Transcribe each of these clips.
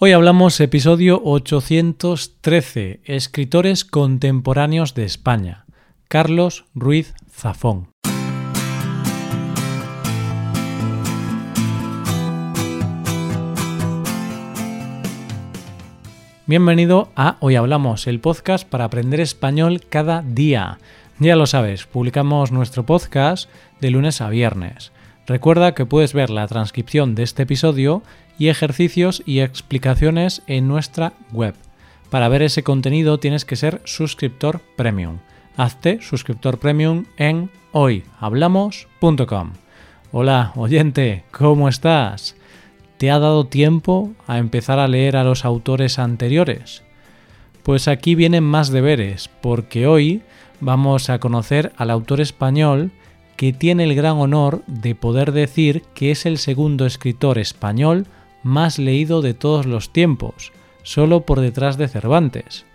Hoy hablamos episodio 813, Escritores contemporáneos de España, Carlos Ruiz Zafón. Bienvenido a Hoy Hablamos, el podcast para aprender español cada día. Ya lo sabes, publicamos nuestro podcast de lunes a viernes. Recuerda que puedes ver la transcripción de este episodio y ejercicios y explicaciones en nuestra web. Para ver ese contenido tienes que ser suscriptor premium. Hazte suscriptor premium en hoyhablamos.com. Hola, oyente, ¿cómo estás? ¿Te ha dado tiempo a empezar a leer a los autores anteriores? Pues aquí vienen más deberes, porque hoy vamos a conocer al autor español que tiene el gran honor de poder decir que es el segundo escritor español más leído de todos los tiempos, solo por detrás de Cervantes.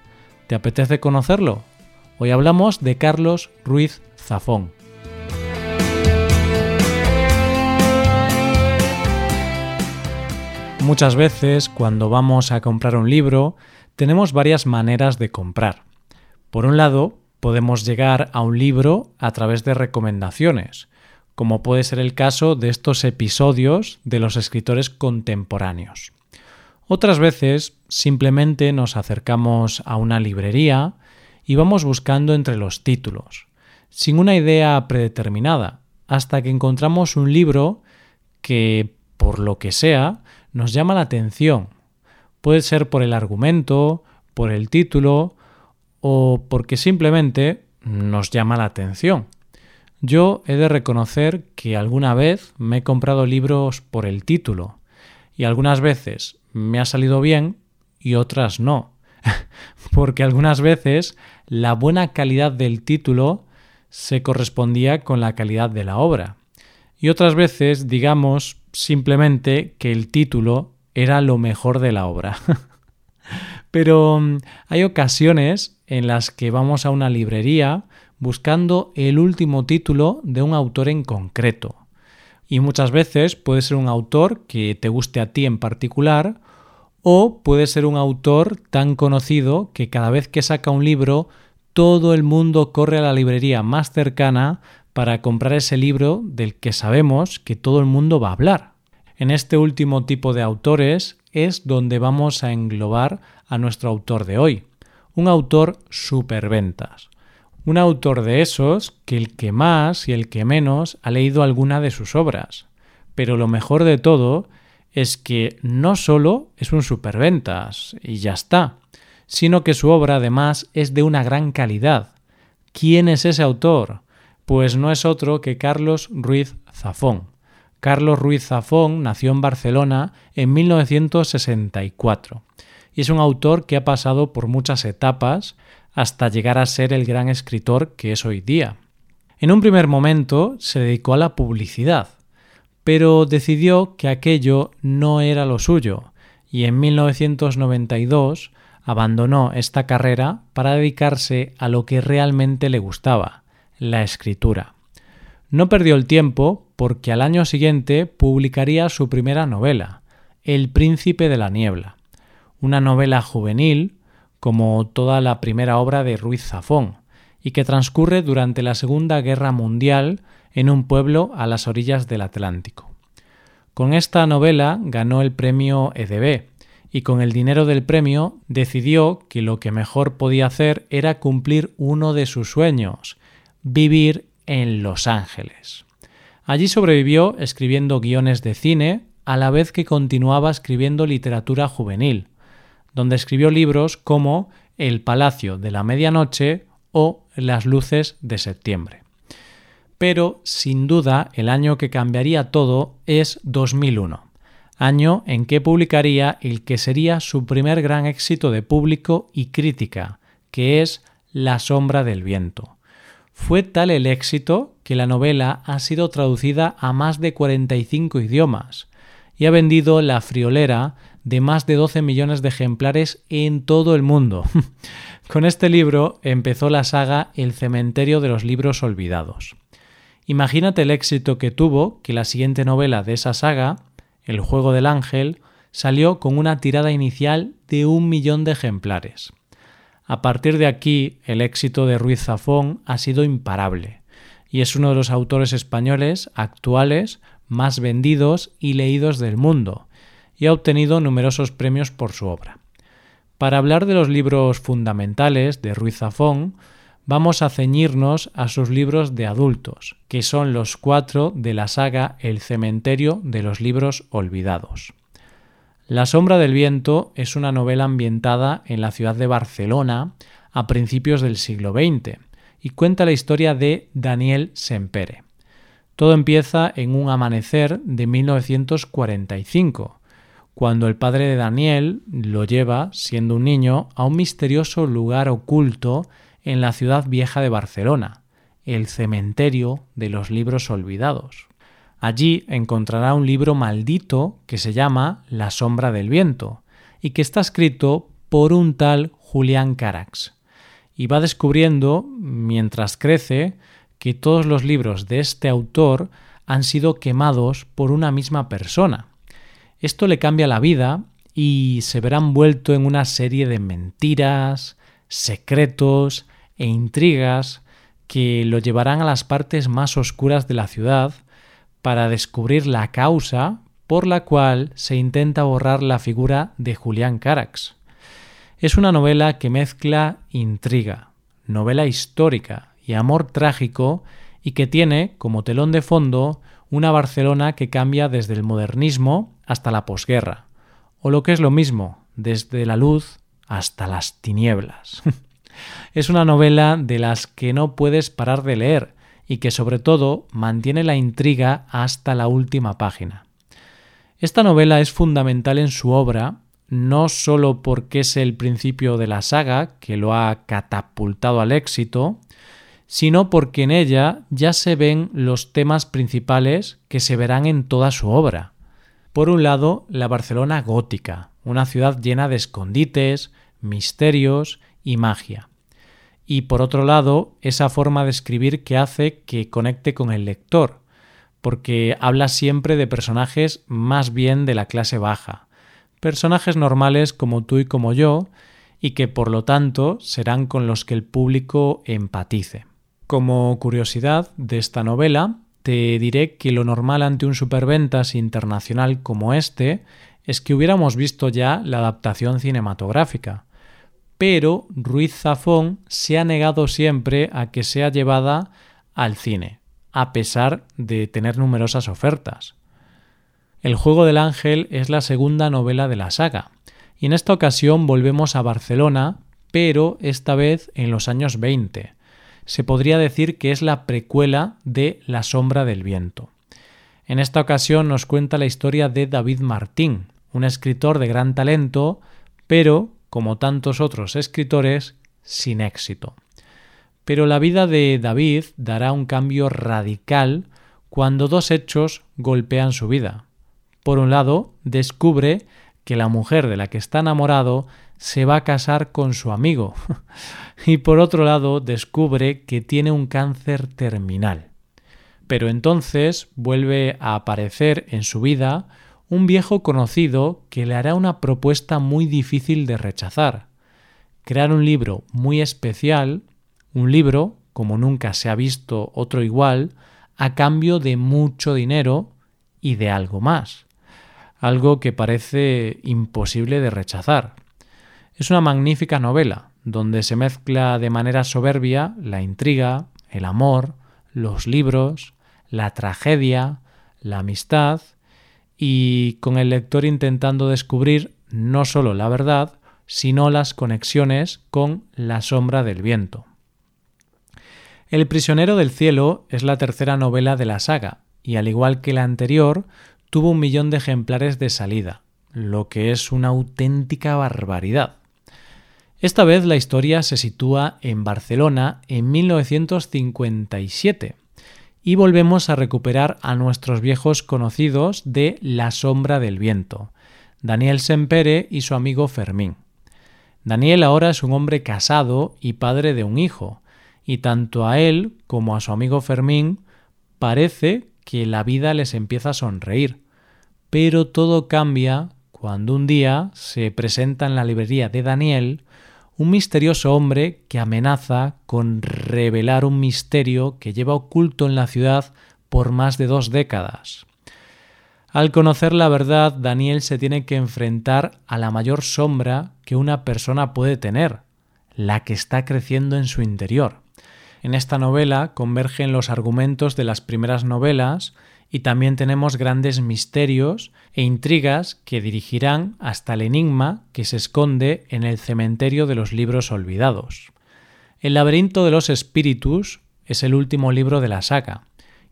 ¿Te apetece conocerlo? Hoy hablamos de Carlos Ruiz Zafón. Muchas veces cuando vamos a comprar un libro tenemos varias maneras de comprar. Por un lado, podemos llegar a un libro a través de recomendaciones, como puede ser el caso de estos episodios de los escritores contemporáneos. Otras veces simplemente nos acercamos a una librería y vamos buscando entre los títulos, sin una idea predeterminada, hasta que encontramos un libro que, por lo que sea, nos llama la atención. Puede ser por el argumento, por el título o porque simplemente nos llama la atención. Yo he de reconocer que alguna vez me he comprado libros por el título y algunas veces me ha salido bien y otras no, porque algunas veces la buena calidad del título se correspondía con la calidad de la obra y otras veces digamos simplemente que el título era lo mejor de la obra. Pero mm, hay ocasiones en las que vamos a una librería buscando el último título de un autor en concreto. Y muchas veces puede ser un autor que te guste a ti en particular o puede ser un autor tan conocido que cada vez que saca un libro todo el mundo corre a la librería más cercana para comprar ese libro del que sabemos que todo el mundo va a hablar. En este último tipo de autores es donde vamos a englobar a nuestro autor de hoy, un autor superventas. Un autor de esos que el que más y el que menos ha leído alguna de sus obras. Pero lo mejor de todo es que no solo es un superventas y ya está, sino que su obra además es de una gran calidad. ¿Quién es ese autor? Pues no es otro que Carlos Ruiz Zafón. Carlos Ruiz Zafón nació en Barcelona en 1964 y es un autor que ha pasado por muchas etapas hasta llegar a ser el gran escritor que es hoy día. En un primer momento se dedicó a la publicidad, pero decidió que aquello no era lo suyo y en 1992 abandonó esta carrera para dedicarse a lo que realmente le gustaba, la escritura. No perdió el tiempo porque al año siguiente publicaría su primera novela, El príncipe de la niebla, una novela juvenil como toda la primera obra de Ruiz Zafón, y que transcurre durante la Segunda Guerra Mundial en un pueblo a las orillas del Atlántico. Con esta novela ganó el premio EDB, y con el dinero del premio decidió que lo que mejor podía hacer era cumplir uno de sus sueños, vivir en Los Ángeles. Allí sobrevivió escribiendo guiones de cine a la vez que continuaba escribiendo literatura juvenil, donde escribió libros como El Palacio de la Medianoche o Las Luces de Septiembre. Pero, sin duda, el año que cambiaría todo es 2001, año en que publicaría el que sería su primer gran éxito de público y crítica, que es La sombra del viento. Fue tal el éxito que la novela ha sido traducida a más de 45 idiomas y ha vendido la friolera de más de 12 millones de ejemplares en todo el mundo. Con este libro empezó la saga El cementerio de los libros olvidados. Imagínate el éxito que tuvo que la siguiente novela de esa saga, El juego del ángel, salió con una tirada inicial de un millón de ejemplares. A partir de aquí, el éxito de Ruiz Zafón ha sido imparable, y es uno de los autores españoles actuales más vendidos y leídos del mundo, y ha obtenido numerosos premios por su obra. Para hablar de los libros fundamentales de Ruiz Zafón, vamos a ceñirnos a sus libros de adultos, que son los cuatro de la saga El cementerio de los libros olvidados. La sombra del viento es una novela ambientada en la ciudad de Barcelona a principios del siglo XX y cuenta la historia de Daniel Sempere. Todo empieza en un amanecer de 1945, cuando el padre de Daniel lo lleva, siendo un niño, a un misterioso lugar oculto en la ciudad vieja de Barcelona, el cementerio de los libros olvidados. Allí encontrará un libro maldito que se llama La sombra del viento y que está escrito por un tal Julián Carax. Y va descubriendo, mientras crece, que todos los libros de este autor han sido quemados por una misma persona. Esto le cambia la vida y se verá envuelto en una serie de mentiras, secretos e intrigas que lo llevarán a las partes más oscuras de la ciudad para descubrir la causa por la cual se intenta borrar la figura de Julián Carax. Es una novela que mezcla intriga, novela histórica y amor trágico y que tiene como telón de fondo una Barcelona que cambia desde el modernismo hasta la posguerra, o lo que es lo mismo, desde la luz hasta las tinieblas. Es una novela de las que no puedes parar de leer y que sobre todo mantiene la intriga hasta la última página. Esta novela es fundamental en su obra, no solo porque es el principio de la saga que lo ha catapultado al éxito, sino porque en ella ya se ven los temas principales que se verán en toda su obra. Por un lado, la Barcelona gótica, una ciudad llena de escondites, misterios y magia. Y por otro lado, esa forma de escribir que hace que conecte con el lector, porque habla siempre de personajes más bien de la clase baja, personajes normales como tú y como yo, y que por lo tanto serán con los que el público empatice. Como curiosidad de esta novela, te diré que lo normal ante un superventas internacional como este es que hubiéramos visto ya la adaptación cinematográfica, pero Ruiz Zafón se ha negado siempre a que sea llevada al cine, a pesar de tener numerosas ofertas. El juego del ángel es la segunda novela de la saga, y en esta ocasión volvemos a Barcelona, pero esta vez en los años 20. Se podría decir que es la precuela de La sombra del viento. En esta ocasión nos cuenta la historia de David Martín, un escritor de gran talento, pero como tantos otros escritores, sin éxito. Pero la vida de David dará un cambio radical cuando dos hechos golpean su vida. Por un lado, descubre que la mujer de la que está enamorado se va a casar con su amigo. y por otro lado, descubre que tiene un cáncer terminal. Pero entonces vuelve a aparecer en su vida un viejo conocido que le hará una propuesta muy difícil de rechazar. Crear un libro muy especial, un libro como nunca se ha visto otro igual, a cambio de mucho dinero y de algo más. Algo que parece imposible de rechazar. Es una magnífica novela, donde se mezcla de manera soberbia la intriga, el amor, los libros, la tragedia, la amistad y con el lector intentando descubrir no solo la verdad, sino las conexiones con la sombra del viento. El prisionero del cielo es la tercera novela de la saga, y al igual que la anterior, tuvo un millón de ejemplares de salida, lo que es una auténtica barbaridad. Esta vez la historia se sitúa en Barcelona en 1957, y volvemos a recuperar a nuestros viejos conocidos de La sombra del viento, Daniel Sempere y su amigo Fermín. Daniel ahora es un hombre casado y padre de un hijo, y tanto a él como a su amigo Fermín parece que la vida les empieza a sonreír. Pero todo cambia cuando un día se presenta en la librería de Daniel un misterioso hombre que amenaza con revelar un misterio que lleva oculto en la ciudad por más de dos décadas. Al conocer la verdad, Daniel se tiene que enfrentar a la mayor sombra que una persona puede tener, la que está creciendo en su interior. En esta novela convergen los argumentos de las primeras novelas y también tenemos grandes misterios e intrigas que dirigirán hasta el enigma que se esconde en el cementerio de los libros olvidados. El laberinto de los espíritus es el último libro de la saga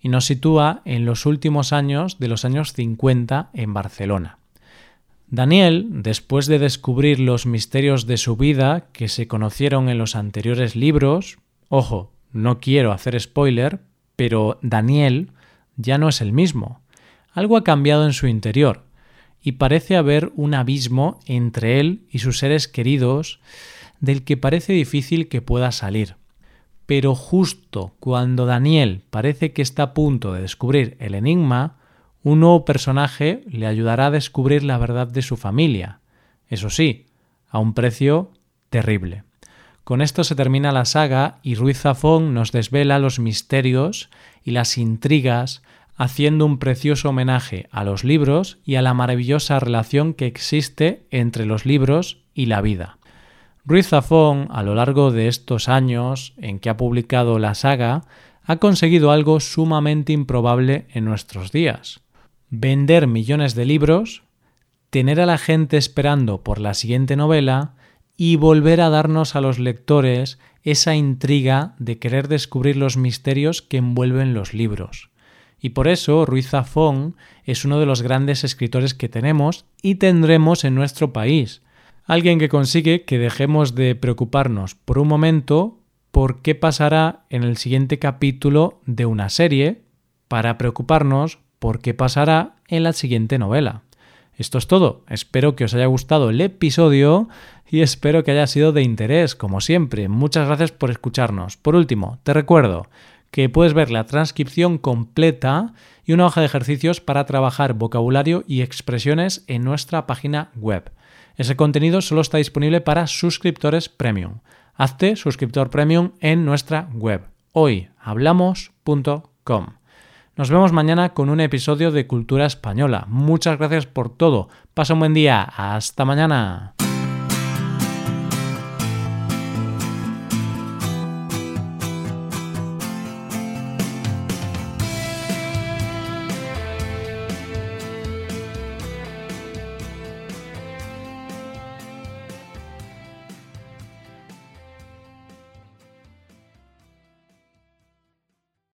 y nos sitúa en los últimos años de los años 50 en Barcelona. Daniel, después de descubrir los misterios de su vida que se conocieron en los anteriores libros, ojo, no quiero hacer spoiler, pero Daniel ya no es el mismo. Algo ha cambiado en su interior, y parece haber un abismo entre él y sus seres queridos del que parece difícil que pueda salir. Pero justo cuando Daniel parece que está a punto de descubrir el enigma, un nuevo personaje le ayudará a descubrir la verdad de su familia. Eso sí, a un precio terrible. Con esto se termina la saga y Ruiz Zafón nos desvela los misterios y las intrigas haciendo un precioso homenaje a los libros y a la maravillosa relación que existe entre los libros y la vida. Ruiz Zafón, a lo largo de estos años en que ha publicado la saga, ha conseguido algo sumamente improbable en nuestros días. Vender millones de libros, tener a la gente esperando por la siguiente novela y volver a darnos a los lectores esa intriga de querer descubrir los misterios que envuelven los libros. Y por eso Ruiz Zafón es uno de los grandes escritores que tenemos y tendremos en nuestro país, Alguien que consigue que dejemos de preocuparnos por un momento por qué pasará en el siguiente capítulo de una serie para preocuparnos por qué pasará en la siguiente novela. Esto es todo. Espero que os haya gustado el episodio y espero que haya sido de interés, como siempre. Muchas gracias por escucharnos. Por último, te recuerdo que puedes ver la transcripción completa y una hoja de ejercicios para trabajar vocabulario y expresiones en nuestra página web. Ese contenido solo está disponible para suscriptores premium. Hazte suscriptor premium en nuestra web hoyhablamos.com. Nos vemos mañana con un episodio de Cultura Española. Muchas gracias por todo. Pasa un buen día. Hasta mañana.